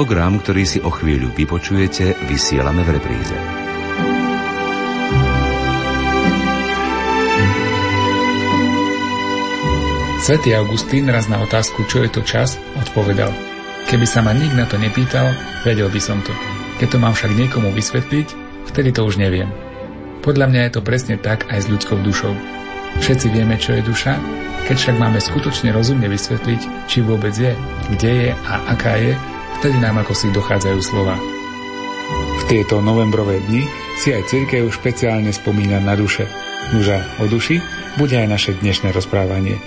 Program, ktorý si o chvíľu vypočujete, vysielame v repríze. Svetý Augustín raz na otázku, čo je to čas, odpovedal. Keby sa ma nik na to nepýtal, vedel by som to. Keď to mám však niekomu vysvetliť, vtedy to už neviem. Podľa mňa je to presne tak aj s ľudskou dušou. Všetci vieme, čo je duša, keď však máme skutočne rozumne vysvetliť, či vôbec je, kde je a aká je, vtedy nám ako si dochádzajú slova. V tieto novembrové dni si aj církev špeciálne spomína na duše. Nuža o duši bude aj naše dnešné rozprávanie.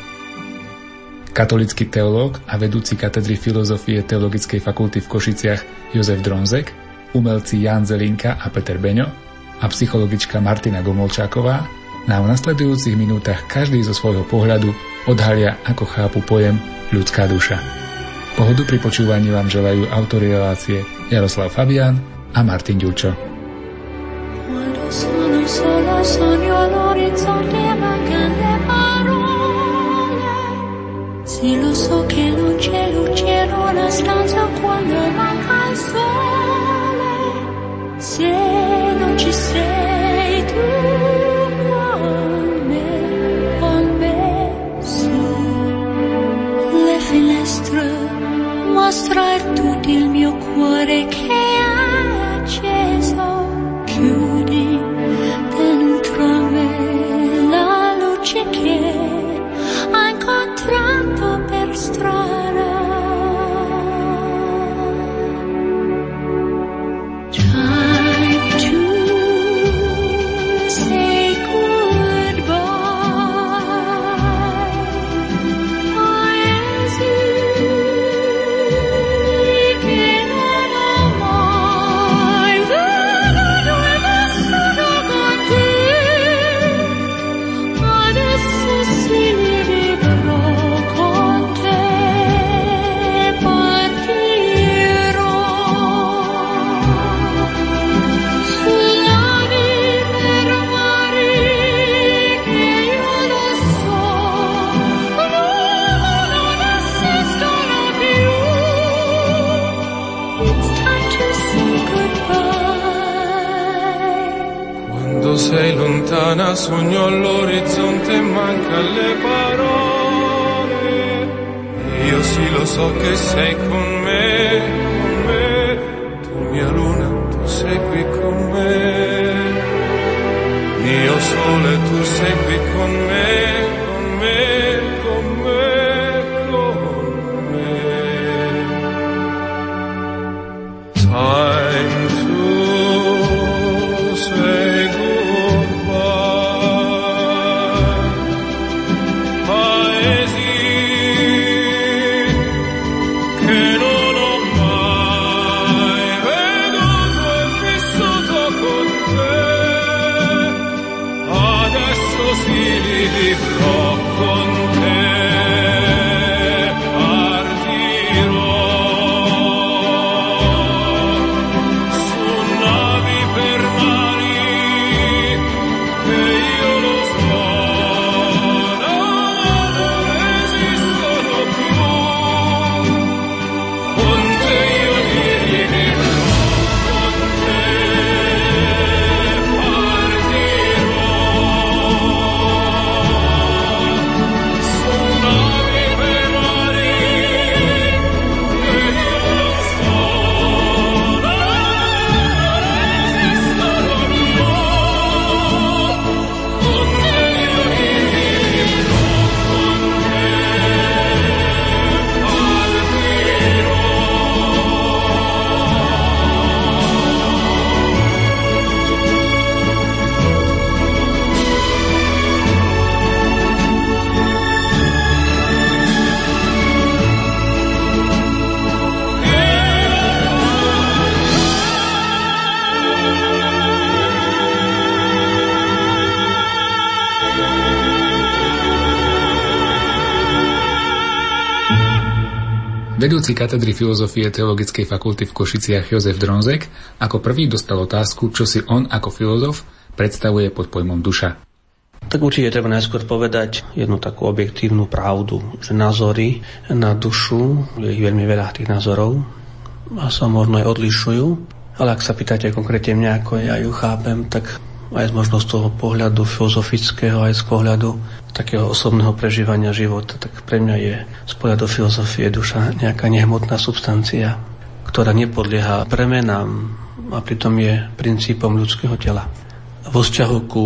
Katolický teológ a vedúci katedry filozofie Teologickej fakulty v Košiciach Jozef Dronzek, umelci Jan Zelinka a Peter Beňo a psychologička Martina Gomolčáková nám v nasledujúcich minútach každý zo svojho pohľadu odhalia, ako chápu pojem ľudská duša. Pohodu pri počúvaní vám želajú autory relácie Jaroslav Fabian a Martin Ďurčo. Si lo so che non c'è luce in una stanza quando manca il sole, se non ci sei Vedúci katedry filozofie Teologickej fakulty v Košiciach Jozef Dronzek ako prvý dostal otázku, čo si on ako filozof predstavuje pod pojmom duša. Tak určite treba najskôr povedať jednu takú objektívnu pravdu, že názory na dušu, je ich veľmi veľa tých názorov, a sa možno aj odlišujú. Ale ak sa pýtate konkrétne mňa, ako ja ju chápem, tak aj možno z toho pohľadu filozofického, aj z pohľadu takého osobného prežívania života, tak pre mňa je z pohľadu filozofie duša nejaká nehmotná substancia, ktorá nepodlieha premenám a pritom je princípom ľudského tela. Vo vzťahu ku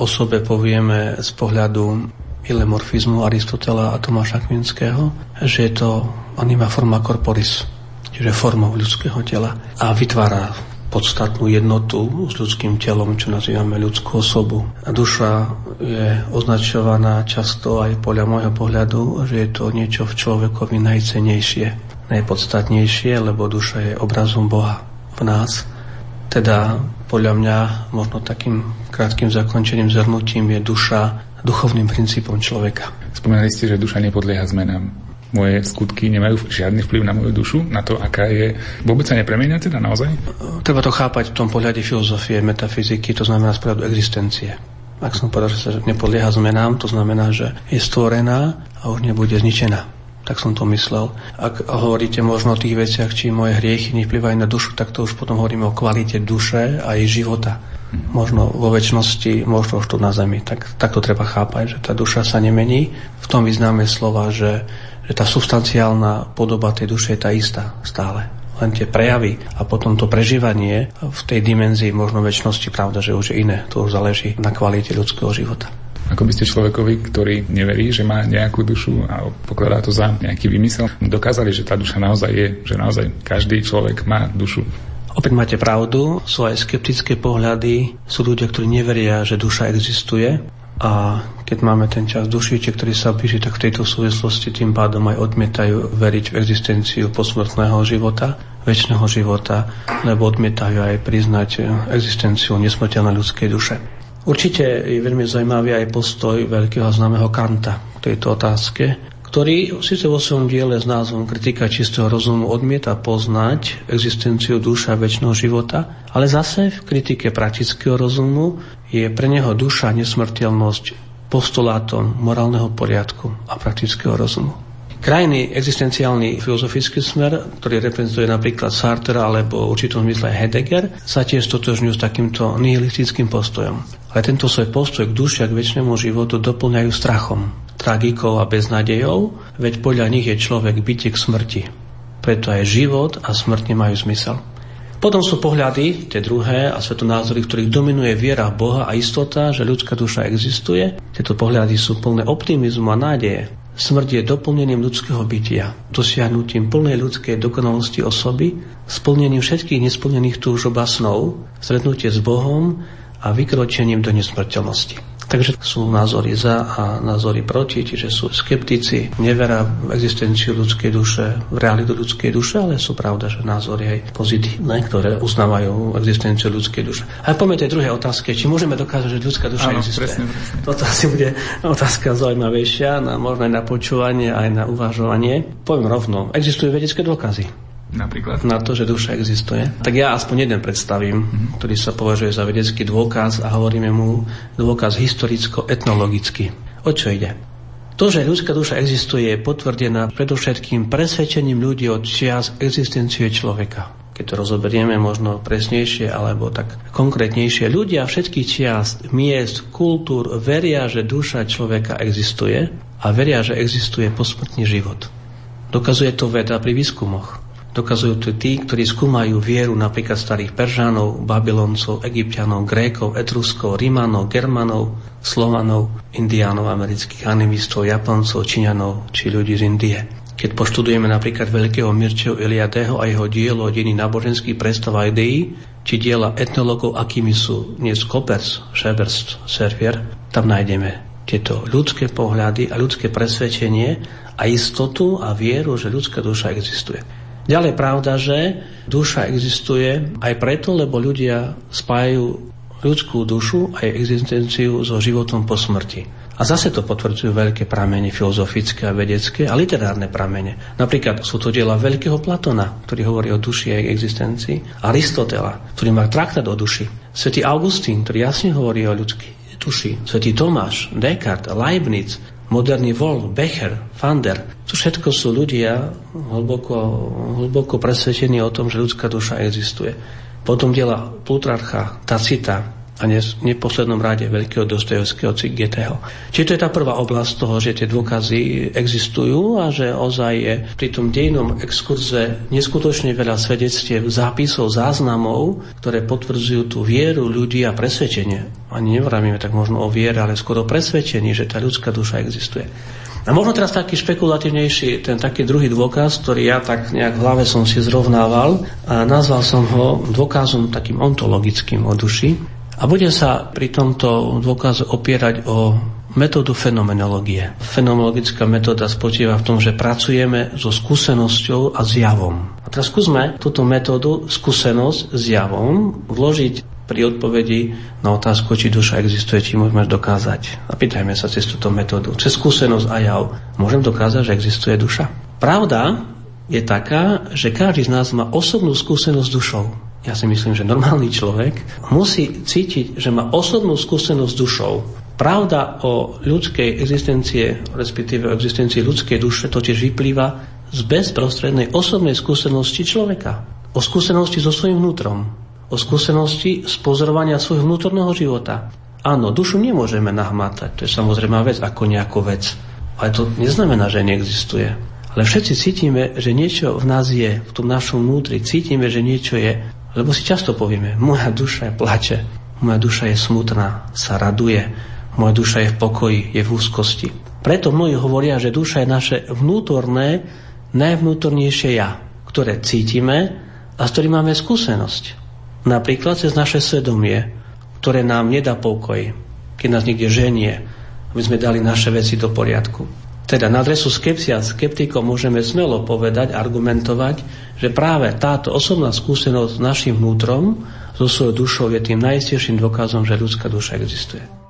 osobe povieme z pohľadu ilemorfizmu Aristotela a Tomáša Kvinského, že je to anima forma corporis, čiže formou ľudského tela a vytvára podstatnú jednotu s ľudským telom, čo nazývame ľudskú osobu. A duša je označovaná často aj podľa môjho pohľadu, že je to niečo v človekovi najcenejšie, najpodstatnejšie, lebo duša je obrazom Boha v nás. Teda podľa mňa možno takým krátkým zakončením zhrnutím je duša duchovným princípom človeka. Spomínali ste, že duša nepodlieha zmenám moje skutky nemajú žiadny vplyv na moju dušu, na to, aká je... Vôbec sa nepremenia teda naozaj? Treba to chápať v tom pohľade filozofie, metafyziky, to znamená z existencie. Ak som povedal, že sa nepodlieha zmenám, to znamená, že je stvorená a už nebude zničená. Tak som to myslel. Ak hovoríte možno o tých veciach, či moje hriechy nevplyvajú na dušu, tak to už potom hovoríme o kvalite duše a jej života. Možno vo väčšnosti, možno už tu na zemi. Tak, tak to treba chápať, že tá duša sa nemení. V tom význame slova, že že tá substanciálna podoba tej duše je tá istá stále. Len tie prejavy a potom to prežívanie v tej dimenzii možno väčšnosti, pravda, že už je iné. To už záleží na kvalite ľudského života. Ako by ste človekovi, ktorý neverí, že má nejakú dušu a pokladá to za nejaký vymysel, dokázali, že tá duša naozaj je, že naozaj každý človek má dušu. Opäť máte pravdu, sú aj skeptické pohľady, sú ľudia, ktorí neveria, že duša existuje a keď máme ten čas dušiče, ktorý sa píše, tak v tejto súvislosti tým pádom aj odmietajú veriť v existenciu posmrtného života, väčšného života, lebo odmietajú aj priznať existenciu nesmrteľnej ľudskej duše. Určite je veľmi zaujímavý aj postoj veľkého známeho Kanta k tejto otázke, ktorý síce vo svojom diele s názvom Kritika čistého rozumu odmieta poznať existenciu duša väčšného života, ale zase v kritike praktického rozumu je pre neho duša nesmrteľnosť postulátom morálneho poriadku a praktického rozumu. Krajný existenciálny filozofický smer, ktorý reprezentuje napríklad Sartre alebo určitom zmysle Heidegger, sa tiež stotožňujú s takýmto nihilistickým postojom. Ale tento svoj postoj k duši a k väčšnému životu doplňajú strachom tragikou a beznadejou, veď podľa nich je človek bytie k smrti. Preto aj život a smrť nemajú zmysel. Potom sú pohľady, tie druhé a svetonázory, ktorých dominuje viera v Boha a istota, že ľudská duša existuje. Tieto pohľady sú plné optimizmu a nádeje. Smrť je doplnením ľudského bytia, dosiahnutím plnej ľudskej dokonalosti osoby, splnením všetkých nesplnených túžob a snov, stretnutie s Bohom a vykročením do nesmrteľnosti. Takže sú názory za a názory proti, čiže sú skeptici, neverá v existenciu ľudskej duše, v realitu ľudskej duše, ale sú pravda, že názory aj pozitívne, ktoré uznávajú existenciu ľudskej duše. A poďme tej druhej otázke, či môžeme dokázať, že ľudská duša Áno, existuje. Presne, presne. Toto asi bude otázka zaujímavejšia, na, možno aj na počúvanie, aj na uvažovanie. Poviem rovno, existujú vedecké dôkazy napríklad? Na to, že duša existuje. Tak ja aspoň jeden predstavím, mm-hmm. ktorý sa považuje za vedecký dôkaz a hovoríme mu dôkaz historicko-etnologický. O čo ide? To, že ľudská duša existuje, je potvrdená predovšetkým presvedčením ľudí od čias existencie človeka. Keď to rozoberieme možno presnejšie alebo tak konkrétnejšie, ľudia všetkých čias, miest, kultúr veria, že duša človeka existuje a veria, že existuje posmrtný život. Dokazuje to veda pri výskumoch. Dokazujú to tí, ktorí skúmajú vieru napríklad starých Peržánov, Babyloncov, Egyptianov, Grékov, Etruskov, Rímanov, Germanov, Slovanov, Indiánov, amerických animistov, Japoncov, Číňanov či ľudí z Indie. Keď poštudujeme napríklad veľkého Mirčeho Eliadeho a jeho dielo dení náboženských predstav a ideí, či diela etnologov, akými sú dnes Kopers, Šeberst, Servier, tam nájdeme tieto ľudské pohľady a ľudské presvedčenie a istotu a vieru, že ľudská duša existuje. Ďalej pravda, že duša existuje aj preto, lebo ľudia spájajú ľudskú dušu a existenciu so životom po smrti. A zase to potvrdzujú veľké pramene filozofické a vedecké a literárne pramene. Napríklad sú to diela veľkého Platona, ktorý hovorí o duši a jej existencii, Aristotela, ktorý má traktát o duši, Svetý Augustín, ktorý jasne hovorí o ľudskej duši, Svetý Tomáš, Descartes, Leibniz, moderný Vol, Becher, Fander. To všetko sú ľudia hlboko, hlboko presvedčení o tom, že ľudská duša existuje. Potom diela Plutarcha, Tacita, a ne, v neposlednom rade veľkého Dostojevského Cigeteho. Čiže to je tá prvá oblasť toho, že tie dôkazy existujú a že ozaj je pri tom dejnom exkurze neskutočne veľa svedectiev, zápisov, záznamov, ktoré potvrdzujú tú vieru ľudí a presvedčenie. Ani nevravíme tak možno o viere, ale skoro presvedčení, že tá ľudská duša existuje. A možno teraz taký špekulatívnejší, ten taký druhý dôkaz, ktorý ja tak nejak v hlave som si zrovnával a nazval som ho dôkazom takým ontologickým o duši. A budem sa pri tomto dôkaze opierať o metódu fenomenológie. Fenomenologická metóda spočíva v tom, že pracujeme so skúsenosťou a zjavom. A teraz skúsme túto metódu, skúsenosť s javom, vložiť pri odpovedi na otázku, či duša existuje, či môžeme dokázať. A pýtajme sa cez túto metódu. Cez skúsenosť a jav môžem dokázať, že existuje duša? Pravda je taká, že každý z nás má osobnú skúsenosť s dušou ja si myslím, že normálny človek musí cítiť, že má osobnú skúsenosť s dušou. Pravda o ľudskej existencie, respektíve o existencii ľudskej duše, totiž vyplýva z bezprostrednej osobnej skúsenosti človeka. O skúsenosti so svojím vnútrom. O skúsenosti z pozorovania svojho vnútorného života. Áno, dušu nemôžeme nahmatať, to je samozrejme vec ako nejakú vec. Ale to neznamená, že neexistuje. Ale všetci cítime, že niečo v nás je, v tom našom vnútri. Cítime, že niečo je. Lebo si často povieme, moja duša plače, moja duša je smutná, sa raduje, moja duša je v pokoji, je v úzkosti. Preto mnohí hovoria, že duša je naše vnútorné, najvnútornejšie ja, ktoré cítime a s ktorým máme skúsenosť. Napríklad cez naše svedomie, ktoré nám nedá pokoj, keď nás niekde ženie, aby sme dali naše veci do poriadku. Teda na adresu skepsia skeptikov môžeme smelo povedať, argumentovať, že práve táto osobná skúsenosť s našim vnútrom, so svojou dušou je tým najistejším dôkazom, že ľudská duša existuje.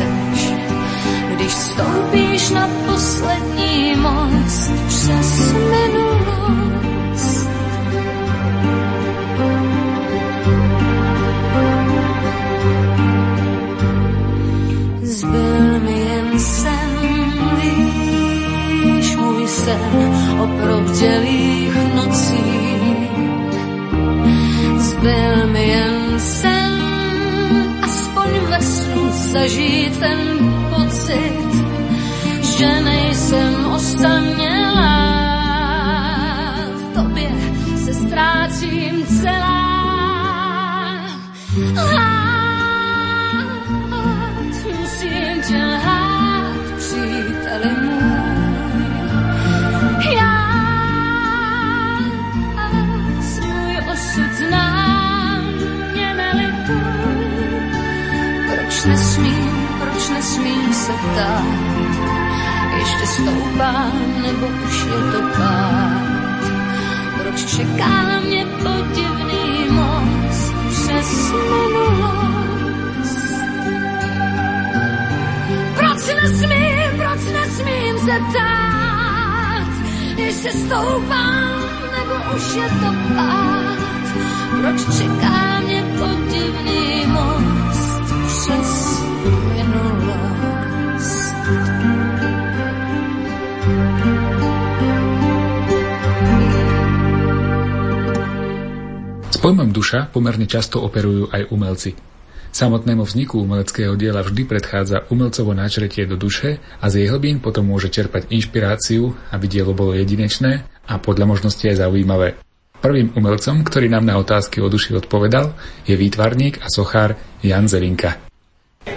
Jackson. Pojmom duša pomerne často operujú aj umelci. Samotnému vzniku umeleckého diela vždy predchádza umelcovo načretie do duše a z jeho hlbín potom môže čerpať inšpiráciu, aby dielo bolo jedinečné a podľa možnosti aj zaujímavé. Prvým umelcom, ktorý nám na otázky o duši odpovedal, je výtvarník a sochár Jan Zelinka.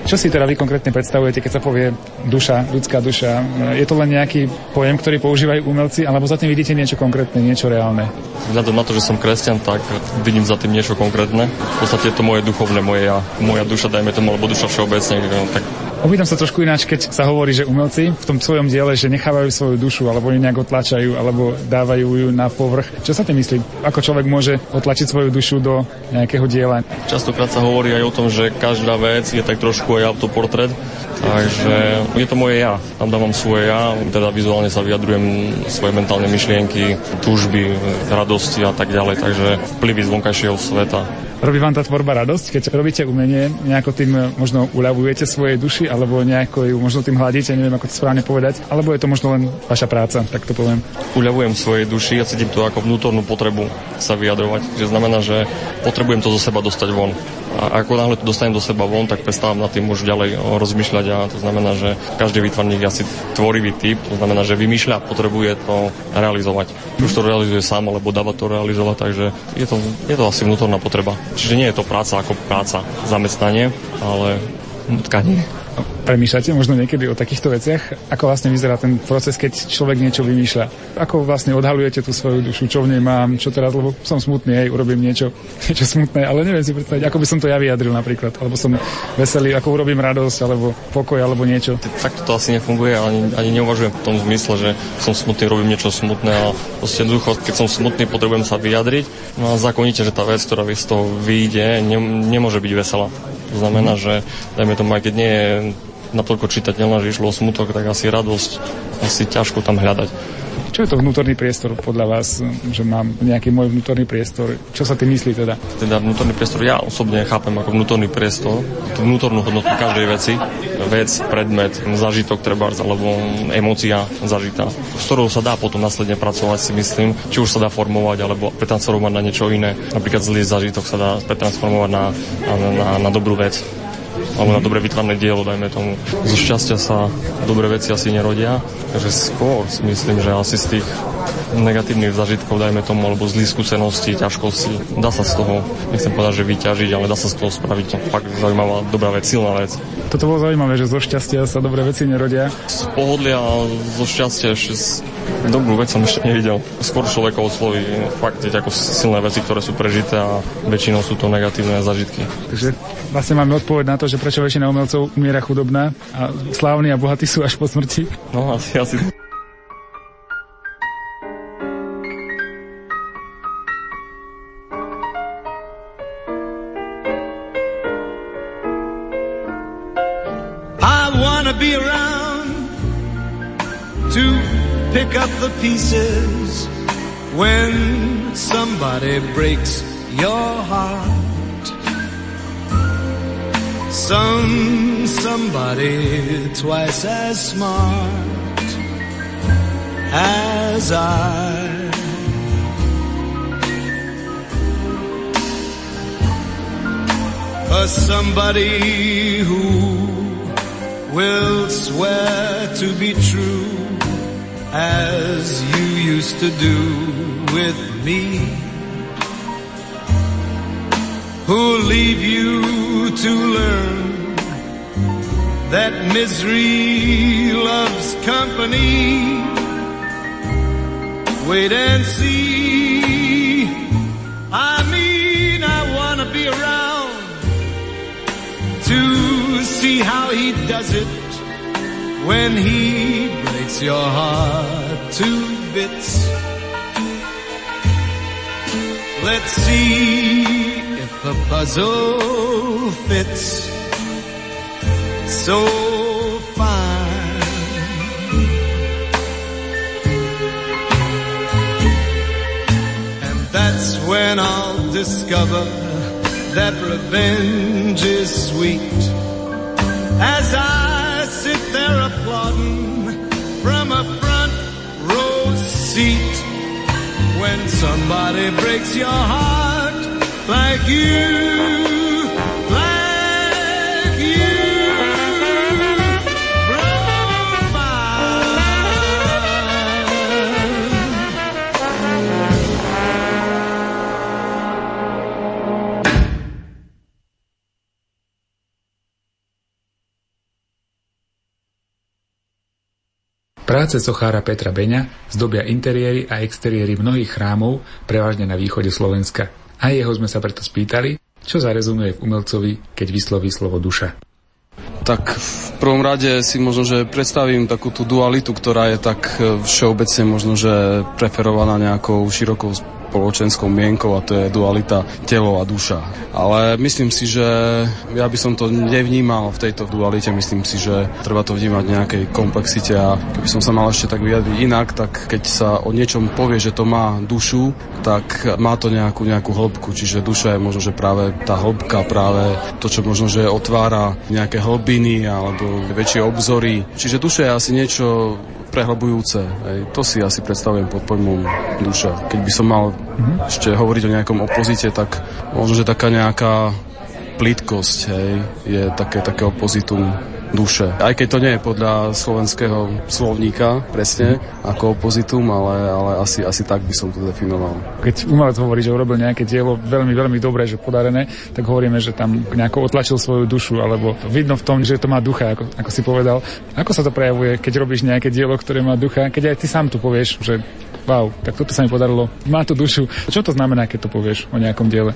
Čo si teda vy konkrétne predstavujete, keď sa povie duša, ľudská duša? Je to len nejaký pojem, ktorý používajú umelci, alebo za tým vidíte niečo konkrétne, niečo reálne? Vzhľadom na to, že som kresťan, tak vidím za tým niečo konkrétne. V podstate je to moje duchovné, moje ja, moja duša, dajme tomu, alebo duša všeobecne, tak Opýtam sa trošku ináč, keď sa hovorí, že umelci v tom svojom diele, že nechávajú svoju dušu, alebo ju nejak otlačajú, alebo dávajú ju na povrch. Čo sa tým myslí? Ako človek môže otlačiť svoju dušu do nejakého diela? Častokrát sa hovorí aj o tom, že každá vec je tak trošku aj autoportrét, takže je to moje ja. Tam dávam svoje ja, teda vizuálne sa vyjadrujem svoje mentálne myšlienky, túžby, radosti a tak ďalej, takže vplyvy z vonkajšieho sveta. Robí vám tá tvorba radosť, keď robíte umenie, nejako tým možno uľavujete svojej duši, alebo nejako ju možno tým hladíte, neviem ako to správne povedať, alebo je to možno len vaša práca, tak to poviem. Uľavujem svojej duši a cítim to ako vnútornú potrebu sa vyjadrovať, že znamená, že potrebujem to zo seba dostať von. A ako náhle to dostanem do seba von, tak prestávam nad tým už ďalej rozmýšľať a to znamená, že každý výtvarník je asi tvorivý typ, to znamená, že vymýšľa, potrebuje to realizovať. Už to realizuje sám, alebo dáva to realizovať, takže je to, je to asi vnútorná potreba. Čiže nie je to práca ako práca, zamestnanie, ale tkanie. Premýšľate možno niekedy o takýchto veciach? Ako vlastne vyzerá ten proces, keď človek niečo vymýšľa? Ako vlastne odhalujete tú svoju dušu? Čo v nej mám? Čo teraz? Lebo som smutný, hej, urobím niečo, niečo smutné, ale neviem si predstaviť, ako by som to ja vyjadril napríklad. Alebo som veselý, ako urobím radosť, alebo pokoj, alebo niečo. Tak to asi nefunguje, ani, ani neuvažujem v tom zmysle, že som smutný, robím niečo smutné a proste jednoducho, keď som smutný, potrebujem sa vyjadriť. No a zákonite, že tá vec, ktorá z toho vyjde, ne, nemôže byť veselá. To znamená, že dajme tomu, aj keď nie je natoľko čitateľná, že išlo o smutok, tak asi radosť, asi ťažko tam hľadať. Čo je to vnútorný priestor podľa vás, že mám nejaký môj vnútorný priestor? Čo sa tým myslí teda? Teda vnútorný priestor ja osobne chápem ako vnútorný priestor, tú vnútornú hodnotu každej veci, vec, predmet, zažitok treba, alebo emócia zažitá, s ktorou sa dá potom následne pracovať, si myslím, či už sa dá formovať, alebo pretransformovať na niečo iné. Napríklad zlý zažitok sa dá pretransformovať na, na, na, na dobrú vec alebo na dobre vytvarné dielo, dajme tomu. Zo šťastia sa dobré veci asi nerodia, takže skôr si myslím, že asi z tých negatívnych zažitkov, dajme tomu, alebo zlých skúseností, ťažkosti. Dá sa z toho, nechcem povedať, že vyťažiť, ale dá sa z toho spraviť fakt zaujímavá, dobrá vec, silná vec. Toto bolo zaujímavé, že zo šťastia sa dobré veci nerodia. Z pohodlia a zo šťastia ešte z... dobrú vec som ešte nevidel. Skôr človeka osloví fakt ako silné veci, ktoré sú prežité a väčšinou sú to negatívne zažitky. Takže vlastne máme odpoveď na to, že prečo väčšina umelcov umiera chudobná a slávni a bohatí sú až po smrti. No asi, asi pieces when somebody breaks your heart. Some somebody twice as smart as I. A somebody who will swear to be true as you used to do with me. Who'll leave you to learn that misery loves company. Wait and see. I mean, I wanna be around to see how he does it when he breaks your heart to bits. Let's see if the puzzle fits so fine. And that's when I'll discover that revenge is sweet as I sit there seat. When somebody breaks your heart like you, Práce sochára Petra Beňa zdobia interiéry a exteriéry mnohých chrámov, prevažne na východe Slovenska. A jeho sme sa preto spýtali, čo zarezonuje v umelcovi, keď vysloví slovo duša. Tak v prvom rade si možno, že predstavím takú tú dualitu, ktorá je tak e, všeobecne možno, že preferovaná nejakou širokou spoločenskou mienkou a to je dualita telo a duša. Ale myslím si, že ja by som to nevnímal v tejto dualite, myslím si, že treba to vnímať v nejakej komplexite a keby som sa mal ešte tak vyjadriť inak, tak keď sa o niečom povie, že to má dušu, tak má to nejakú, nejakú hĺbku, čiže duša je možno, že práve tá hĺbka, práve to, čo možno, že otvára nejaké hlbiny alebo väčšie obzory. Čiže duša je asi niečo prehlbujúce. Hej. To si asi predstavujem pod pojmom duša. Keď by som mal mm-hmm. ešte hovoriť o nejakom opozite, tak možno, že taká nejaká plitkosť hej, je také, také opozitum duše. Aj keď to nie je podľa slovenského slovníka presne ako opozitum, ale, ale asi, asi tak by som to definoval. Keď umelec hovorí, že urobil nejaké dielo veľmi, veľmi dobré, že podarené, tak hovoríme, že tam nejako otlačil svoju dušu, alebo vidno v tom, že to má ducha, ako, ako si povedal. Ako sa to prejavuje, keď robíš nejaké dielo, ktoré má ducha, keď aj ty sám tu povieš, že wow, tak toto sa mi podarilo, má to dušu. Čo to znamená, keď to povieš o nejakom diele?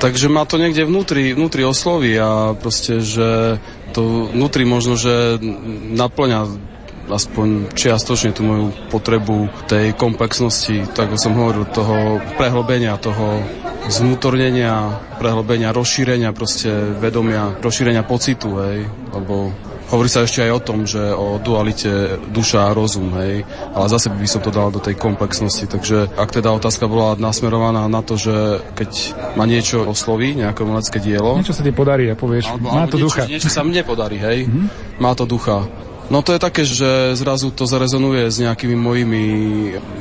Takže ma to niekde vnútri, vnútri osloví a proste, že to vnútri možno, že naplňa aspoň čiastočne tú moju potrebu tej komplexnosti, tak ako som hovoril, toho prehlbenia, toho zvnútornenia, prehlbenia, rozšírenia proste vedomia, rozšírenia pocitu, hej, lebo Hovorí sa ešte aj o tom, že o dualite duša a rozum, hej, ale zase by som to dal do tej komplexnosti, takže ak teda otázka bola nasmerovaná na to, že keď ma niečo osloví, nejaké umelecké dielo... Niečo sa ti podarí a povieš, alebo, má to niečo, ducha. Niečo sa mne podarí, hej, mm-hmm. má to ducha. No to je také, že zrazu to zarezonuje s nejakými mojimi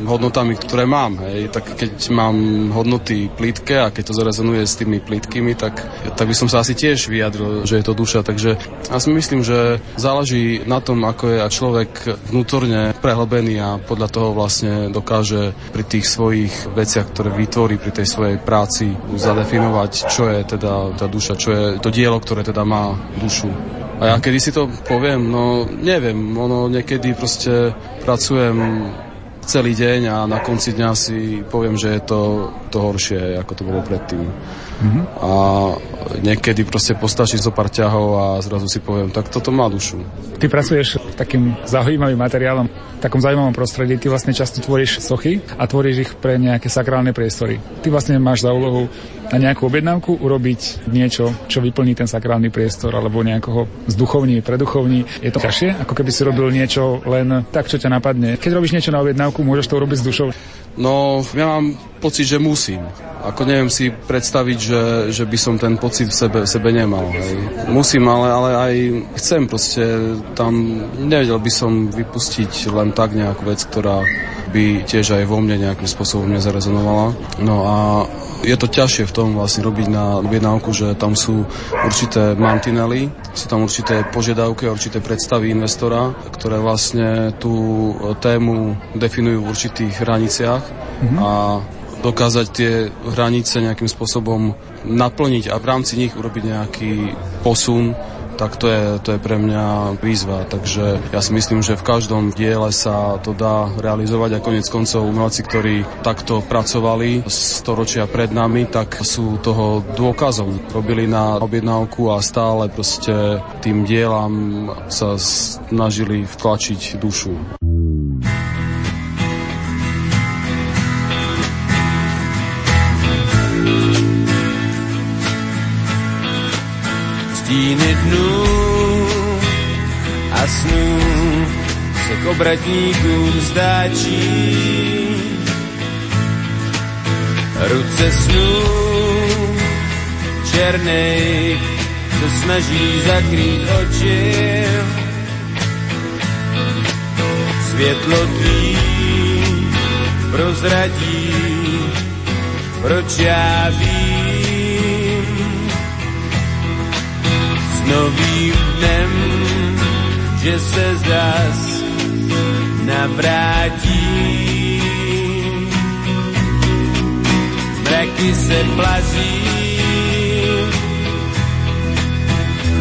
hodnotami, ktoré mám. Hej. Tak keď mám hodnoty plítke a keď to zarezonuje s tými plítkými, tak, tak by som sa asi tiež vyjadril, že je to duša. Takže ja si myslím, že záleží na tom, ako je človek vnútorne prehlbený a podľa toho vlastne dokáže pri tých svojich veciach, ktoré vytvorí pri tej svojej práci, zadefinovať, čo je teda tá duša, čo je to dielo, ktoré teda má dušu. A ja kedy si to poviem, no neviem, ono niekedy proste pracujem celý deň a na konci dňa si poviem, že je to, to horšie, ako to bolo predtým. Mm-hmm. A niekedy proste postačí zo pár ťahov a zrazu si poviem, tak toto má dušu. Ty pracuješ takým zaujímavým materiálom, v takom zaujímavom prostredí. Ty vlastne často tvoríš sochy a tvoríš ich pre nejaké sakrálne priestory. Ty vlastne máš za úlohu na nejakú objednávku urobiť niečo, čo vyplní ten sakrálny priestor alebo nejakého zduchovní, preduchovní. Je to ťažšie, ako keby si robil niečo len tak, čo ťa napadne. Keď robíš niečo na objednávku, môžeš to urobiť s dušou. No, ja mám pocit, že musím. Ako neviem si predstaviť, že, že by som ten pocit v sebe, v sebe nemal. Hej. Musím, ale, ale aj chcem proste tam, nevedel by som vypustiť len tak nejakú vec, ktorá by tiež aj vo mne nejakým spôsobom nezarezonovala. No a je to ťažšie v tom vlastne robiť na objednávku, že tam sú určité mantinely, sú tam určité požiadavky, určité predstavy investora, ktoré vlastne tú tému definujú v určitých hraniciach mm-hmm. a dokázať tie hranice nejakým spôsobom naplniť a v rámci nich urobiť nejaký posun tak to je, to je pre mňa výzva. Takže ja si myslím, že v každom diele sa to dá realizovať a konec koncov umelci, ktorí takto pracovali storočia pred nami, tak sú toho dôkazom. Robili na objednávku a stále proste tým dielam sa snažili vtlačiť dušu. Stíny dnů a snů se k obratníkům zdáčí. Ruce snů černej se snaží zakrýt oči. Světlo tvý prozradí, proč já vím, novým dnem, že se zas navrátí. Mraky se plazí,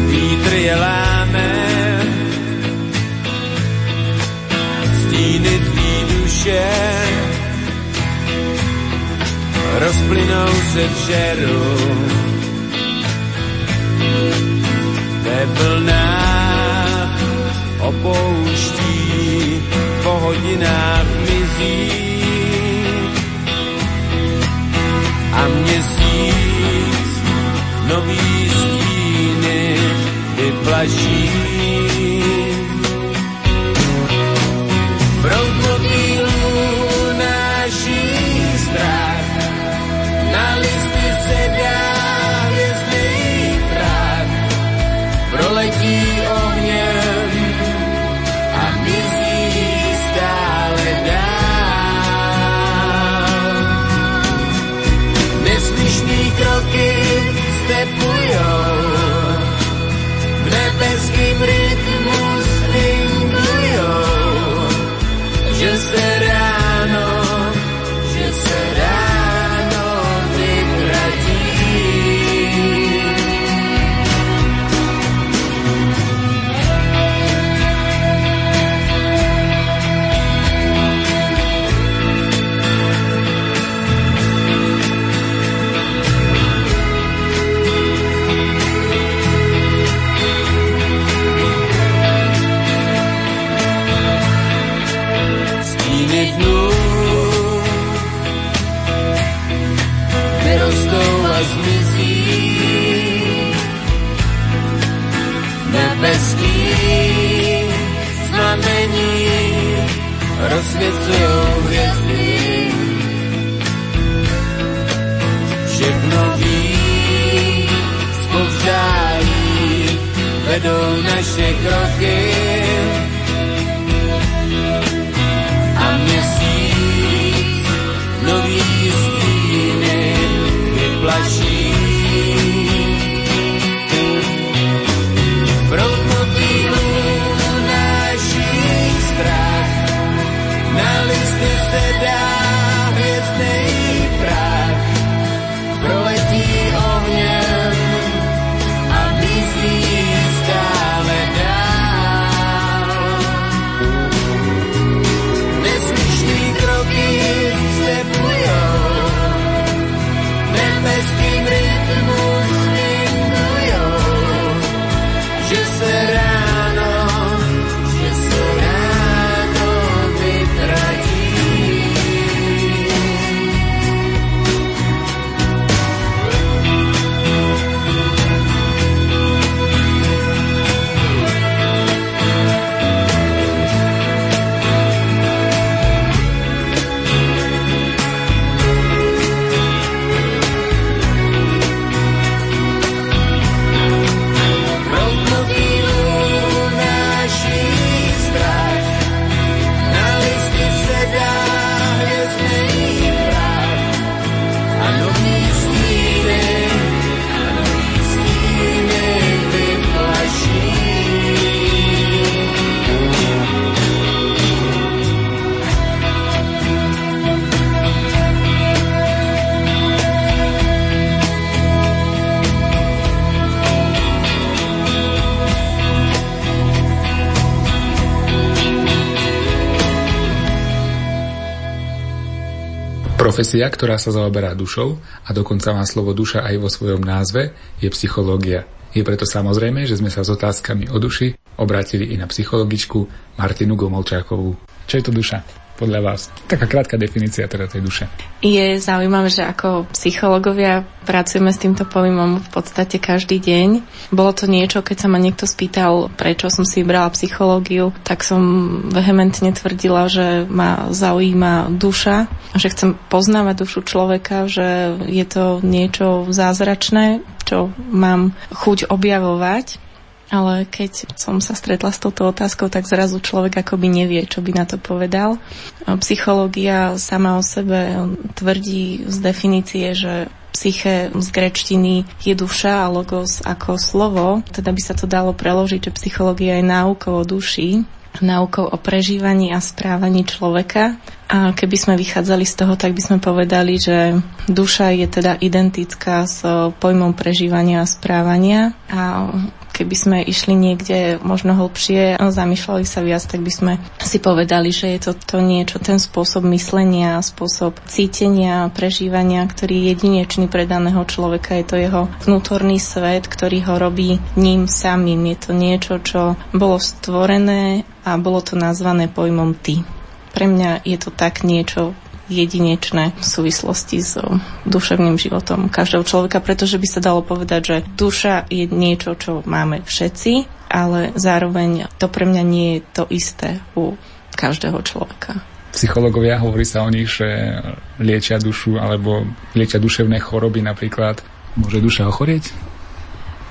vítr je láme, duše rozplynou se v žeru. Ve vlnách opouští, po hodinách mizí a měsíc nový stíny vyplaší. Profesia, ktorá sa zaoberá dušou a dokonca má slovo duša aj vo svojom názve, je psychológia. Je preto samozrejme, že sme sa s otázkami o duši obrátili i na psychologičku Martinu Gomolčákovú. Čo je to duša? Podľa vás? Taká krátka definícia teda tej duše. Je zaujímavé, že ako psychológovia pracujeme s týmto pojmom v podstate každý deň. Bolo to niečo, keď sa ma niekto spýtal, prečo som si vybrala psychológiu, tak som vehementne tvrdila, že ma zaujíma duša, že chcem poznávať dušu človeka, že je to niečo zázračné, čo mám chuť objavovať ale keď som sa stretla s touto otázkou, tak zrazu človek akoby nevie, čo by na to povedal. Psychológia sama o sebe tvrdí z definície, že psyche z grečtiny je duša a logos ako slovo, teda by sa to dalo preložiť, že psychológia je náukou o duši, náukou o prežívaní a správaní človeka. A keby sme vychádzali z toho, tak by sme povedali, že duša je teda identická s pojmom prežívania a správania a keby sme išli niekde možno hlbšie a zamýšľali sa viac, tak by sme si povedali, že je to, to niečo, ten spôsob myslenia, spôsob cítenia, prežívania, ktorý je jedinečný pre daného človeka. Je to jeho vnútorný svet, ktorý ho robí ním samým. Je to niečo, čo bolo stvorené a bolo to nazvané pojmom ty. Pre mňa je to tak niečo jedinečné v súvislosti s duševným životom každého človeka, pretože by sa dalo povedať, že duša je niečo, čo máme všetci, ale zároveň to pre mňa nie je to isté u každého človeka. Psychológovia hovorí sa o nich, že liečia dušu alebo liečia duševné choroby napríklad. Môže duša ochorieť?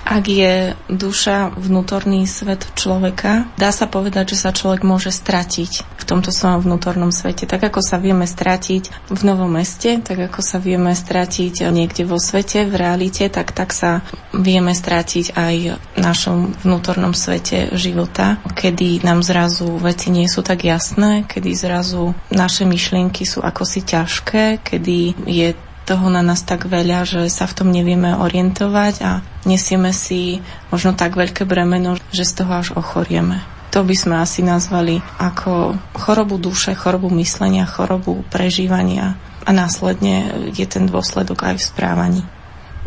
Ak je duša vnútorný svet človeka, dá sa povedať, že sa človek môže stratiť v tomto svojom vnútornom svete. Tak ako sa vieme stratiť v novom meste, tak ako sa vieme stratiť niekde vo svete, v realite, tak tak sa vieme stratiť aj v našom vnútornom svete života, kedy nám zrazu veci nie sú tak jasné, kedy zrazu naše myšlienky sú ako si ťažké, kedy je toho na nás tak veľa, že sa v tom nevieme orientovať a nesieme si možno tak veľké bremeno, že z toho až ochorieme. To by sme asi nazvali ako chorobu duše, chorobu myslenia, chorobu prežívania a následne je ten dôsledok aj v správaní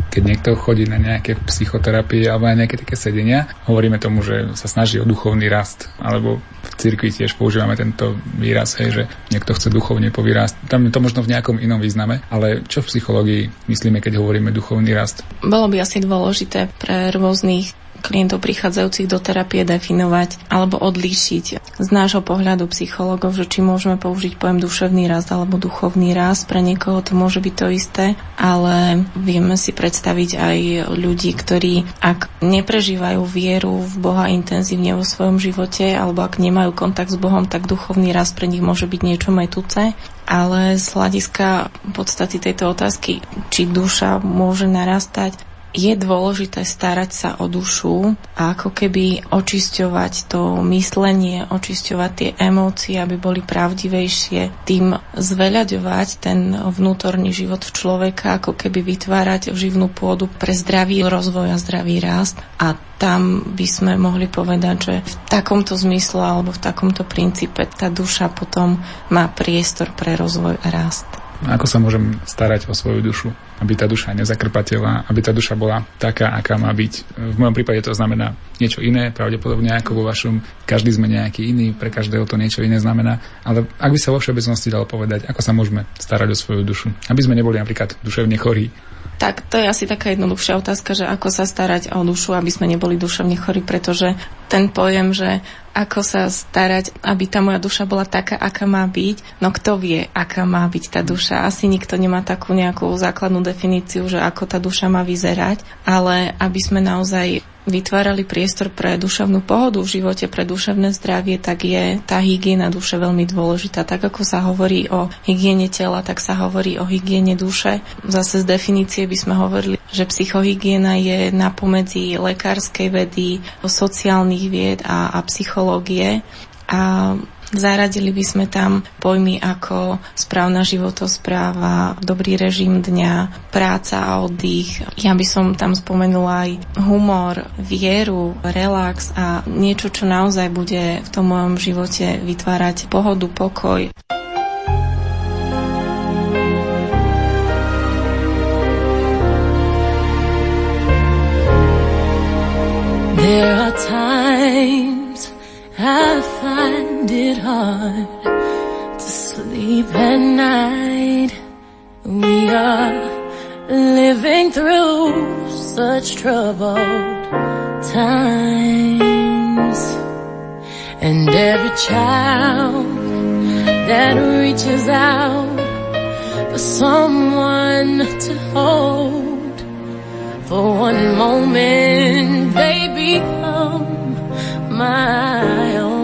keď niekto chodí na nejaké psychoterapie alebo na nejaké také sedenia, hovoríme tomu, že sa snaží o duchovný rast. Alebo v cirkvi tiež používame tento výraz, hej, že niekto chce duchovne povýrast. Tam je to možno v nejakom inom význame, ale čo v psychológii myslíme, keď hovoríme duchovný rast? Bolo by asi dôležité pre rôznych klientov prichádzajúcich do terapie definovať alebo odlíšiť z nášho pohľadu psychologov, že či môžeme použiť pojem duševný rast alebo duchovný rast. Pre niekoho to môže byť to isté, ale vieme si predstaviť aj ľudí, ktorí ak neprežívajú vieru v Boha intenzívne vo svojom živote alebo ak nemajú kontakt s Bohom, tak duchovný rast pre nich môže byť niečo metúce ale z hľadiska podstaty tejto otázky, či duša môže narastať, je dôležité starať sa o dušu a ako keby očisťovať to myslenie, očisťovať tie emócie, aby boli pravdivejšie, tým zveľaďovať ten vnútorný život v človeka, ako keby vytvárať živnú pôdu pre zdravý rozvoj a zdravý rast. A tam by sme mohli povedať, že v takomto zmysle alebo v takomto princípe tá duša potom má priestor pre rozvoj a rast. Ako sa môžem starať o svoju dušu, aby tá duša nezakrpatela, aby tá duša bola taká, aká má byť. V mojom prípade to znamená niečo iné, pravdepodobne ako vo vašom. Každý sme nejaký iný, pre každého to niečo iné znamená. Ale ak by sa vo všeobecnosti dalo povedať, ako sa môžeme starať o svoju dušu, aby sme neboli napríklad duševne chorí, tak to je asi taká jednoduchšia otázka, že ako sa starať o dušu, aby sme neboli duševne chorí, pretože ten pojem, že ako sa starať, aby tá moja duša bola taká, aká má byť. No kto vie, aká má byť tá duša? Asi nikto nemá takú nejakú základnú definíciu, že ako tá duša má vyzerať, ale aby sme naozaj vytvárali priestor pre duševnú pohodu v živote, pre duševné zdravie, tak je tá hygiena duše veľmi dôležitá. Tak ako sa hovorí o hygiene tela, tak sa hovorí o hygiene duše. Zase z definície by sme hovorili, že psychohygiena je napomedzi lekárskej vedy, sociálnych vied a, a psychológie. A Zaradili by sme tam pojmy ako správna životospráva, dobrý režim dňa, práca a oddych. Ja by som tam spomenula aj humor, vieru, relax a niečo, čo naozaj bude v tom mojom živote vytvárať pohodu, pokoj. There are times I find it hard to sleep at night. We are living through such troubled times. And every child that reaches out for someone to hold for one moment they become my own.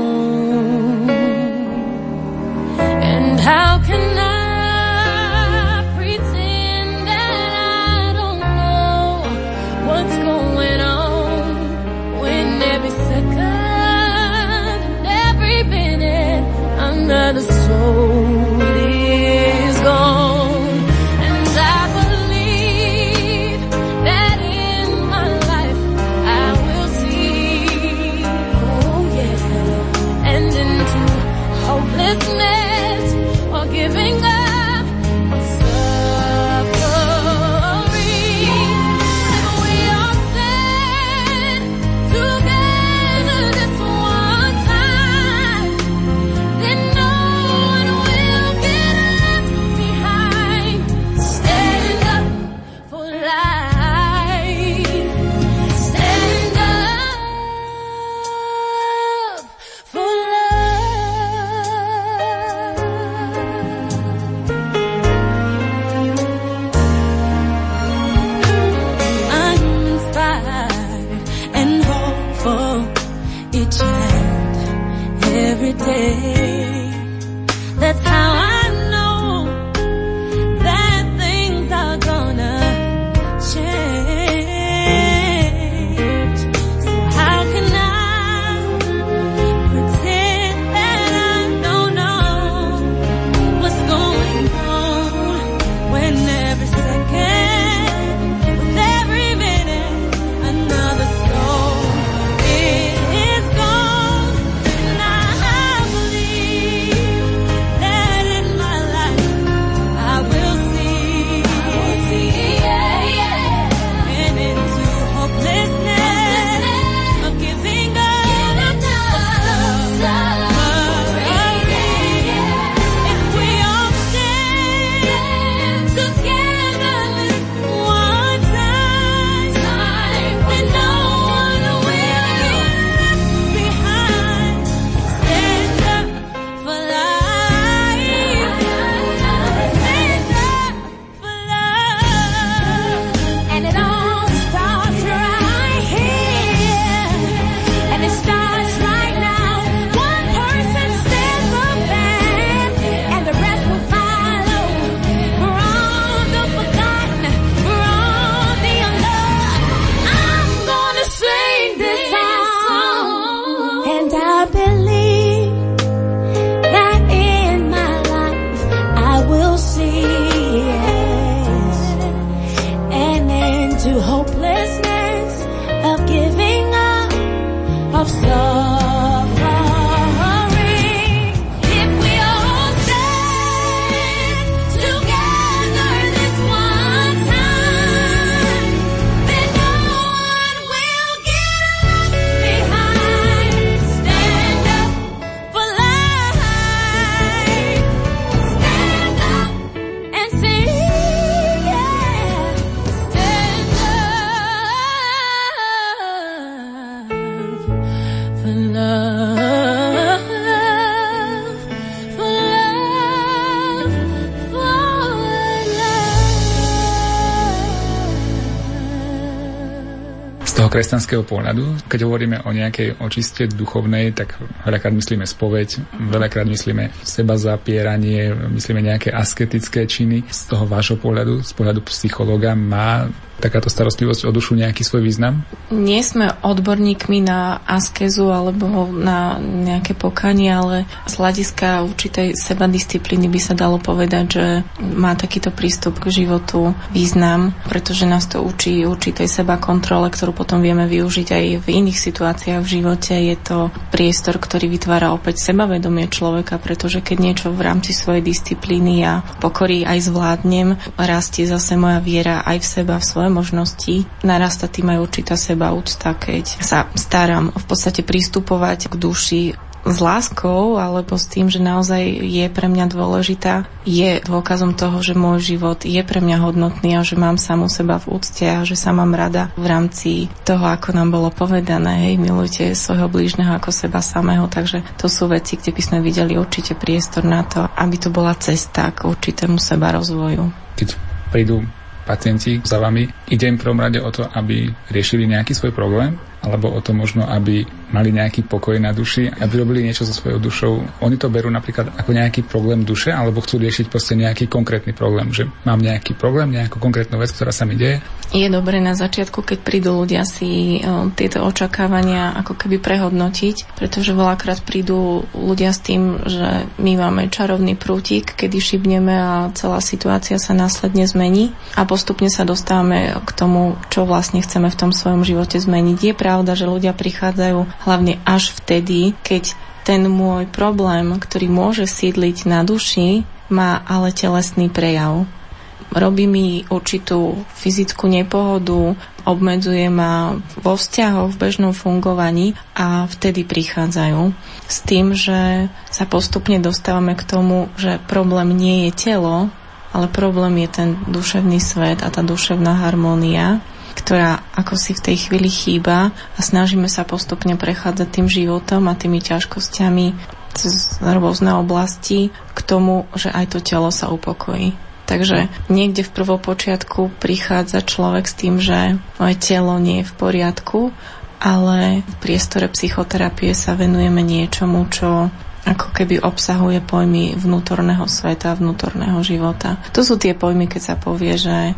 Kresťanského pohľadu, keď hovoríme o nejakej očiste duchovnej, tak veľakrát myslíme spoveď, veľakrát myslíme seba zapieranie, myslíme nejaké asketické činy. Z toho vášho pohľadu, z pohľadu psychologa, má takáto starostlivosť o dušu nejaký svoj význam? Nie sme odborníkmi na askezu alebo na nejaké pokanie, ale z hľadiska určitej sebadisciplíny by sa dalo povedať, že má takýto prístup k životu význam, pretože nás to učí určitej seba kontrole, ktorú potom vieme využiť aj v iných situáciách v živote. Je to priestor, ktorý vytvára opäť sebavedomie človeka, pretože keď niečo v rámci svojej disciplíny a pokory aj zvládnem, rastie zase moja viera aj v seba, v svoje možnosti. Narasta tým aj určitá seba úcta, keď sa starám v podstate pristupovať k duši s láskou alebo s tým, že naozaj je pre mňa dôležitá, je dôkazom toho, že môj život je pre mňa hodnotný a že mám samu seba v úcte a že sa mám rada v rámci toho, ako nám bolo povedané, hej, milujte svojho blížneho ako seba samého, takže to sú veci, kde by sme videli určite priestor na to, aby to bola cesta k určitému seba rozvoju. Keď prídu pacienti za vami, ide im prvom rade o to, aby riešili nejaký svoj problém, alebo o to možno, aby mali nejaký pokoj na duši, aby robili niečo so svojou dušou. Oni to berú napríklad ako nejaký problém duše, alebo chcú riešiť proste nejaký konkrétny problém, že mám nejaký problém, nejakú konkrétnu vec, ktorá sa mi deje. Je dobre na začiatku, keď prídu ľudia si o, tieto očakávania ako keby prehodnotiť, pretože veľakrát prídu ľudia s tým, že my máme čarovný prútik, kedy šibneme a celá situácia sa následne zmení a postupne sa dostávame k tomu, čo vlastne chceme v tom svojom živote zmeniť. Je pravda, že ľudia prichádzajú hlavne až vtedy, keď ten môj problém, ktorý môže sídliť na duši, má ale telesný prejav. Robí mi určitú fyzickú nepohodu, obmedzuje ma vo vzťahoch, v bežnom fungovaní a vtedy prichádzajú. S tým, že sa postupne dostávame k tomu, že problém nie je telo, ale problém je ten duševný svet a tá duševná harmónia ktorá ako si v tej chvíli chýba a snažíme sa postupne prechádzať tým životom a tými ťažkosťami z rôzne oblasti k tomu, že aj to telo sa upokojí. Takže niekde v prvopočiatku prichádza človek s tým, že moje telo nie je v poriadku, ale v priestore psychoterapie sa venujeme niečomu, čo ako keby obsahuje pojmy vnútorného sveta, vnútorného života. To sú tie pojmy, keď sa povie, že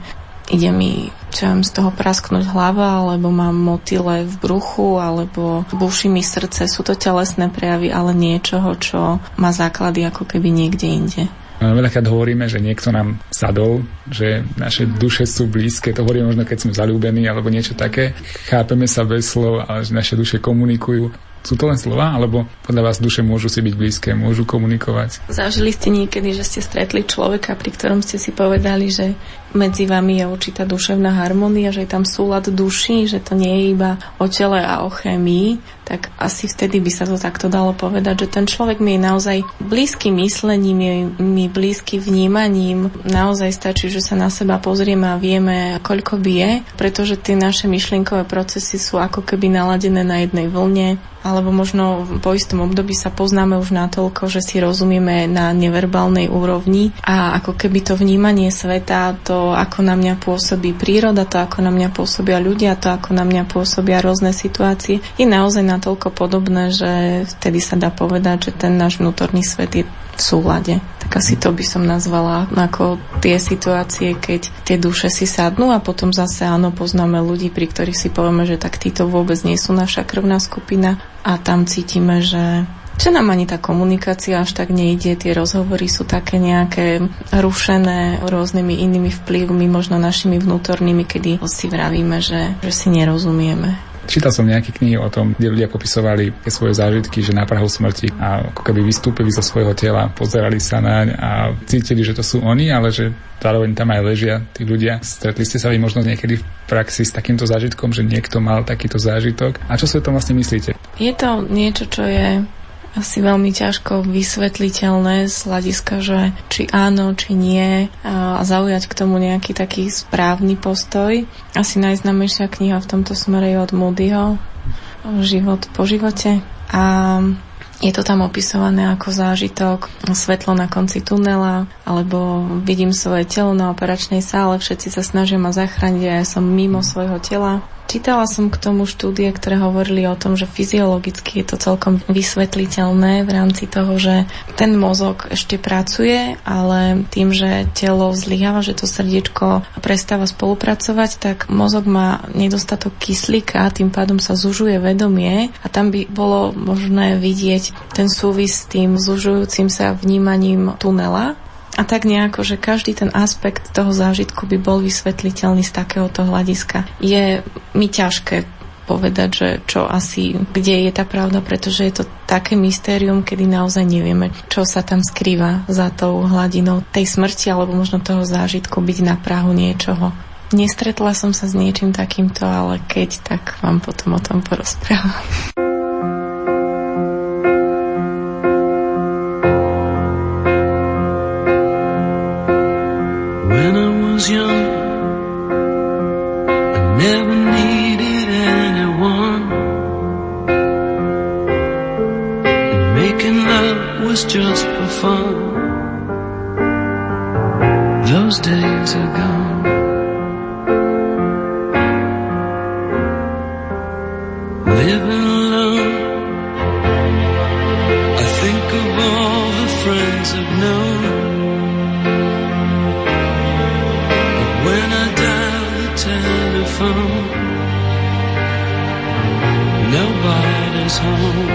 ide mi čo viem, z toho prasknúť hlava, alebo mám motyle v bruchu, alebo buší mi srdce. Sú to telesné prejavy, ale niečoho, čo má základy ako keby niekde inde. Veľakrát hovoríme, že niekto nám sadol, že naše duše sú blízke, to hovoríme možno, keď sme zalúbení alebo niečo také. Chápeme sa bez slov, ale že naše duše komunikujú. Sú to len slova, alebo podľa vás duše môžu si byť blízke, môžu komunikovať? Zažili ste niekedy, že ste stretli človeka, pri ktorom ste si povedali, že medzi vami je určitá duševná harmonia, že je tam súlad duší, že to nie je iba o tele a o chémii, tak asi vtedy by sa to takto dalo povedať, že ten človek mi je naozaj blízky myslením, je mi blízky vnímaním. Naozaj stačí, že sa na seba pozrieme a vieme, koľko bije, pretože tie naše myšlienkové procesy sú ako keby naladené na jednej vlne, alebo možno po istom období sa poznáme už natoľko, že si rozumieme na neverbálnej úrovni a ako keby to vnímanie sveta, to ako na mňa pôsobí príroda, to ako na mňa pôsobia ľudia, to ako na mňa pôsobia rôzne situácie, je naozaj natoľko podobné, že vtedy sa dá povedať, že ten náš vnútorný svet je v súlade. Tak asi to by som nazvala ako tie situácie, keď tie duše si sadnú a potom zase áno, poznáme ľudí, pri ktorých si povieme, že tak títo vôbec nie sú naša krvná skupina a tam cítime, že že nám ani tá komunikácia až tak nejde, tie rozhovory sú také nejaké rušené rôznymi inými vplyvmi, možno našimi vnútornými, kedy si vravíme, že, že si nerozumieme. Čítal som nejaké knihy o tom, kde ľudia popisovali svoje zážitky, že na Prahu smrti a ako keby vystúpili zo svojho tela, pozerali sa naň a cítili, že to sú oni, ale že zároveň tam aj ležia tí ľudia. Stretli ste sa vy možno niekedy v praxi s takýmto zážitkom, že niekto mal takýto zážitok. A čo si o tom vlastne myslíte? Je to niečo, čo je asi veľmi ťažko vysvetliteľné z hľadiska, že či áno, či nie a zaujať k tomu nejaký taký správny postoj. Asi najznamejšia kniha v tomto smere je od Moodyho Život po živote. A je to tam opisované ako zážitok, svetlo na konci tunela, alebo vidím svoje telo na operačnej sále, všetci sa snažia ma zachrániť a ja som mimo svojho tela. Čítala som k tomu štúdie, ktoré hovorili o tom, že fyziologicky je to celkom vysvetliteľné v rámci toho, že ten mozog ešte pracuje, ale tým, že telo zlyháva, že to srdiečko prestáva spolupracovať, tak mozog má nedostatok kyslíka, tým pádom sa zužuje vedomie. A tam by bolo možné vidieť ten súvis s tým zužujúcim sa vnímaním tunela, a tak nejako, že každý ten aspekt toho zážitku by bol vysvetliteľný z takéhoto hľadiska. Je mi ťažké povedať, že čo asi, kde je tá pravda, pretože je to také mystérium, kedy naozaj nevieme, čo sa tam skrýva za tou hladinou tej smrti alebo možno toho zážitku byť na Prahu niečoho. Nestretla som sa s niečím takýmto, ale keď, tak vám potom o tom porozprávam. Was just for fun. Those days are gone. Living alone, I think of all the friends I've known. But when I dial the telephone. Nobody's home.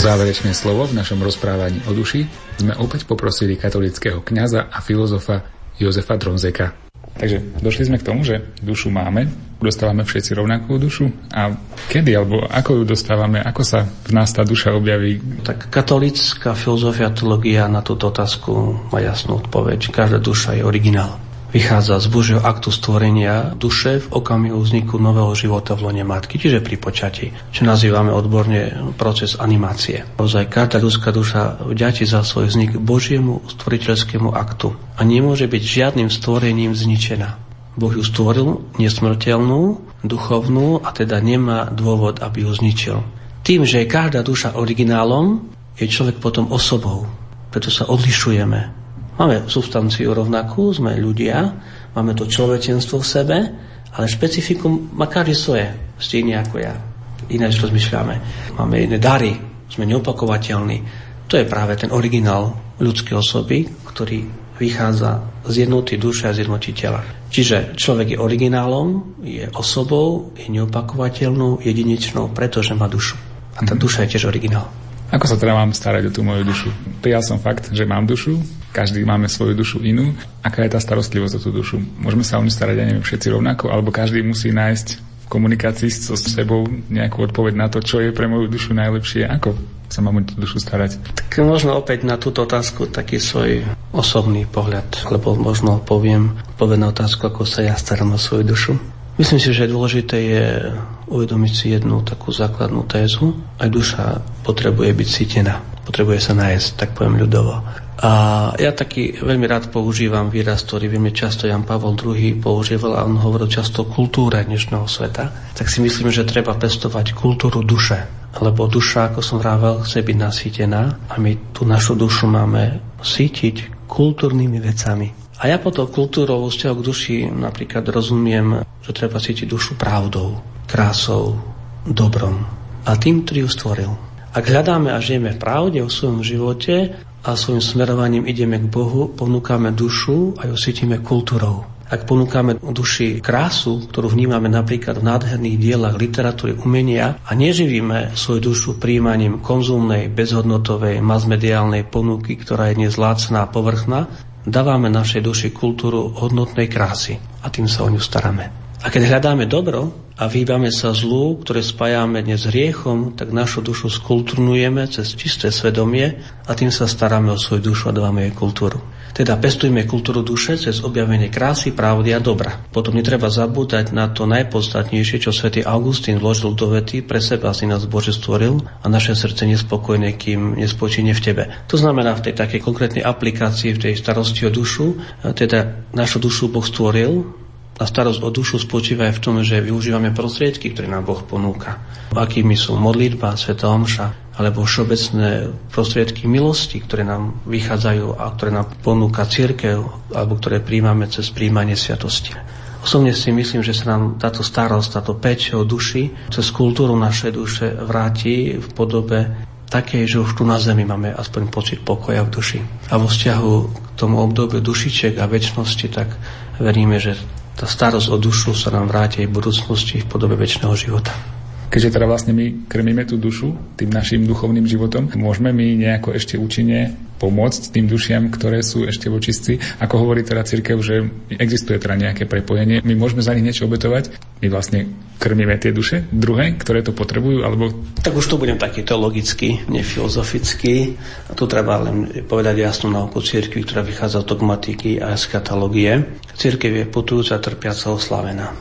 Záverečné slovo v našom rozprávaní o duši sme opäť poprosili katolického kňaza a filozofa Jozefa Dronzeka. Takže došli sme k tomu, že dušu máme, dostávame všetci rovnakú dušu a kedy alebo ako ju dostávame, ako sa v nás tá duša objaví? Tak katolická filozofia teológia na túto otázku má jasnú odpoveď. Každá duša je originál vychádza z Božieho aktu stvorenia duše v okamihu vzniku nového života v lone matky, čiže pri počati, čo nazývame odborne proces animácie. Ozaj každá ľudská duša vďati za svoj vznik Božiemu stvoriteľskému aktu a nemôže byť žiadnym stvorením zničená. Boh ju stvoril nesmrteľnú, duchovnú a teda nemá dôvod, aby ju zničil. Tým, že je každá duša originálom, je človek potom osobou. Preto sa odlišujeme Máme substanciu rovnakú, sme ľudia, máme to človečenstvo v sebe, ale špecifikum má každý svoje, stejne ako ja. Ináč rozmýšľame. Máme iné dary, sme neopakovateľní. To je práve ten originál ľudskej osoby, ktorý vychádza z jednoty duše a z jednoty tela. Čiže človek je originálom, je osobou, je neopakovateľnou, jedinečnou, pretože má dušu. A tá mhm. duša je tiež originál. Ako sa teda mám starať o tú moju dušu? Prijal som fakt, že mám dušu, každý máme svoju dušu inú. Aká je tá starostlivosť o tú dušu? Môžeme sa o ňu starať, ja neviem, všetci rovnako, alebo každý musí nájsť v komunikácii so sebou nejakú odpoveď na to, čo je pre moju dušu najlepšie, ako sa mám o tú dušu starať. Tak možno opäť na túto otázku taký svoj osobný pohľad, lebo možno poviem na otázku, ako sa ja starám o svoju dušu. Myslím si, že dôležité je uvedomiť si jednu takú základnú tézu. Aj duša potrebuje byť cítená, potrebuje sa nájsť, tak poviem ľudovo. A ja taký veľmi rád používam výraz, ktorý veľmi často Jan Pavel II používal a on hovoril často o kultúre dnešného sveta. Tak si myslím, že treba pestovať kultúru duše. Lebo duša, ako som vravel, chce byť nasýtená a my tú našu dušu máme sítiť kultúrnymi vecami. A ja potom kultúrou vzťahu k duši napríklad rozumiem, že treba cítiť dušu pravdou, krásou, dobrom a tým, ktorý ju stvoril. Ak hľadáme a žijeme v pravde o svojom živote, a svojim smerovaním ideme k Bohu, ponúkame dušu a ju cítime kultúrou. Ak ponúkame duši krásu, ktorú vnímame napríklad v nádherných dielach literatúry, umenia a neživíme svoju dušu príjmaním konzumnej, bezhodnotovej, masmediálnej ponuky, ktorá je dnes lácná a povrchná, dávame našej duši kultúru hodnotnej krásy a tým sa o ňu staráme. A keď hľadáme dobro, a vyhýbame sa zlu, ktoré spájame dnes s riechom, tak našu dušu skulturnujeme cez čisté svedomie a tým sa staráme o svoju dušu a dávame jej kultúru. Teda pestujeme kultúru duše cez objavenie krásy, pravdy a dobra. Potom netreba zabúdať na to najpodstatnejšie, čo svätý Augustín vložil do vety, pre seba si nás Bože stvoril a naše srdce nespokojné, kým nespočíne v tebe. To znamená v tej takej konkrétnej aplikácii, v tej starosti o dušu, teda našu dušu Boh stvoril, a starosť o dušu spočíva aj v tom, že využívame prostriedky, ktoré nám Boh ponúka. Akými sú modlitba, sveta omša, alebo všeobecné prostriedky milosti, ktoré nám vychádzajú a ktoré nám ponúka církev, alebo ktoré príjmame cez príjmanie sviatosti. Osobne si myslím, že sa nám táto starosť, táto peč o duši cez kultúru našej duše vráti v podobe takej, že už tu na zemi máme aspoň pocit pokoja v duši. A vo vzťahu k tomu obdobiu dušičiek a väčšnosti, tak veríme, že tá starosť o dušu sa nám vráti aj v budúcnosti v podobe väčšného života. Keďže teda vlastne my krmíme tú dušu tým našim duchovným životom, môžeme my nejako ešte účinne pomôcť tým dušiam, ktoré sú ešte vočistí. Ako hovorí teda církev, že existuje teda nejaké prepojenie, my môžeme za nich niečo obetovať, my vlastne krmíme tie duše druhé, ktoré to potrebujú, alebo... Tak už to budem taký teologický, nefilozofický. A tu treba len povedať jasnú nauku církvy, ktorá vychádza z dogmatiky a eskatalógie. Církev je putujúca, trpiaca, oslavená.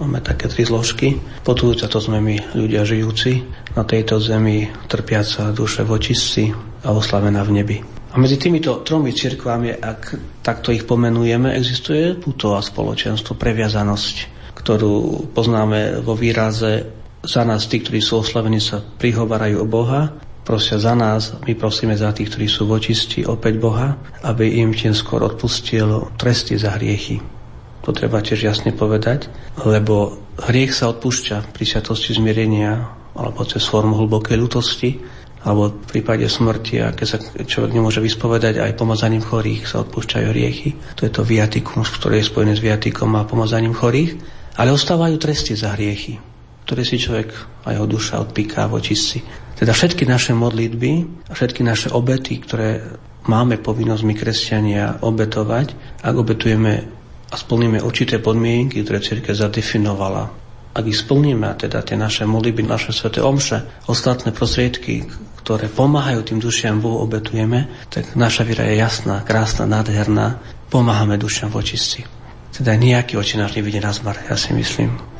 Máme také tri zložky. Potujúca to sme my, ľudia žijúci na tejto zemi, trpiaca duše vočistci a oslavená v nebi. A medzi týmito tromi cirkvami, ak takto ich pomenujeme, existuje putová spoločenstvo, previazanosť, ktorú poznáme vo výraze za nás tí, ktorí sú oslavení, sa prihovarajú o Boha, prosia za nás, my prosíme za tých, ktorí sú vočisti, opäť Boha, aby im tým skôr odpustil tresty za hriechy. To treba tiež jasne povedať, lebo hriech sa odpúšťa pri sviatosti zmierenia alebo cez formu hlbokej ľutosti, alebo v prípade smrti, a keď sa človek nemôže vyspovedať, aj pomazaním chorých sa odpúšťajú hriechy. To je to viatikum, ktoré je spojené s viatikom a pomazaním chorých. Ale ostávajú tresty za hriechy, ktoré si človek a jeho duša odpíká v očistci. Teda všetky naše modlitby a všetky naše obety, ktoré máme povinnosť my kresťania obetovať, ak obetujeme a splníme určité podmienky, ktoré církev zadefinovala. Ak ich splníme, teda tie naše modlitby, naše sveté omše, ostatné prostriedky, ktoré pomáhajú tým dušiam Bohu, obetujeme, tak naša viera je jasná, krásna, nádherná. Pomáhame dušiam v očistci. Teda nejaký očináš nevidie na zmar, ja si myslím.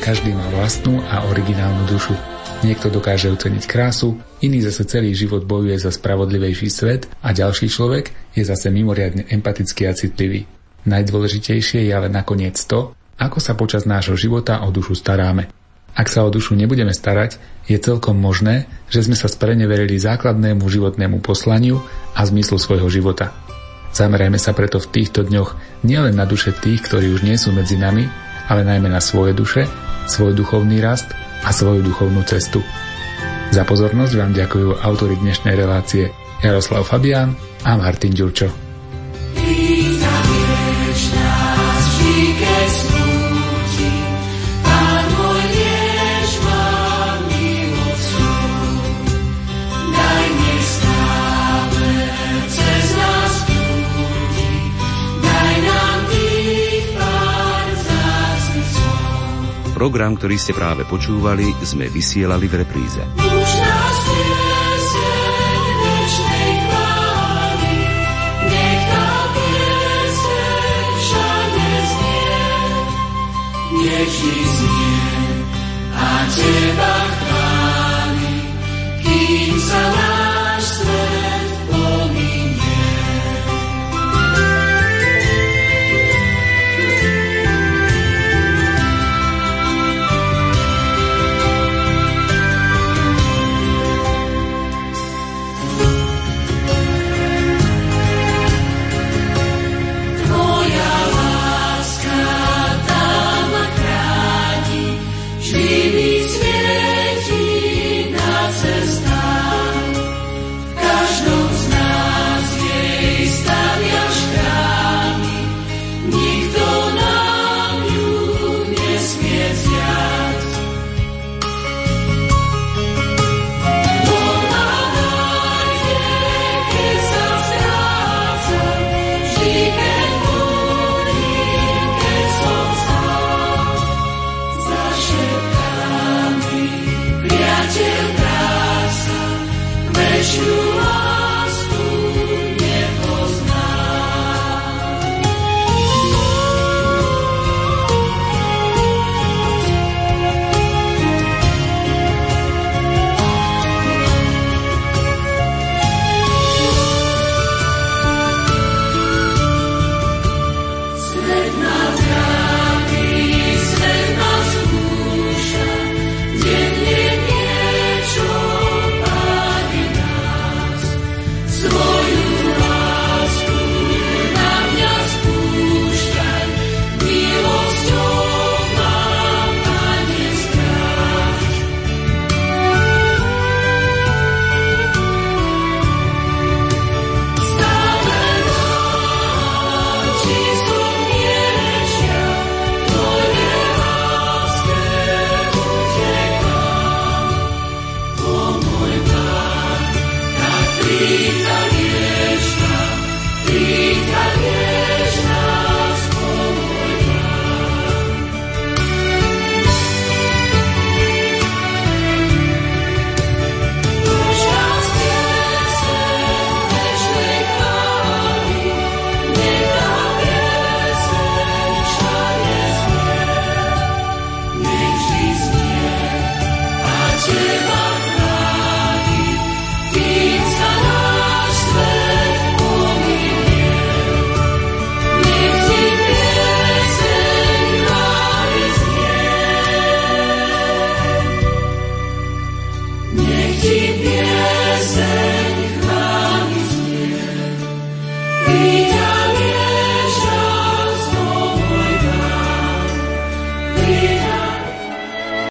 Každý má vlastnú a originálnu dušu. Niekto dokáže oceniť krásu, iný zase celý život bojuje za spravodlivejší svet a ďalší človek je zase mimoriadne empatický a citlivý. Najdôležitejšie je ale nakoniec to, ako sa počas nášho života o dušu staráme. Ak sa o dušu nebudeme starať, je celkom možné, že sme sa spreneverili základnému životnému poslaniu a zmyslu svojho života. Zamerajme sa preto v týchto dňoch nielen na duše tých, ktorí už nie sú medzi nami, ale najmä na svoje duše, svoj duchovný rast a svoju duchovnú cestu. Za pozornosť vám ďakujú autory dnešnej relácie Jaroslav Fabián a Martin Ďurčo. Program, ktorý ste práve počúvali, sme vysielali v repríze. Už nás nech ti znie a teba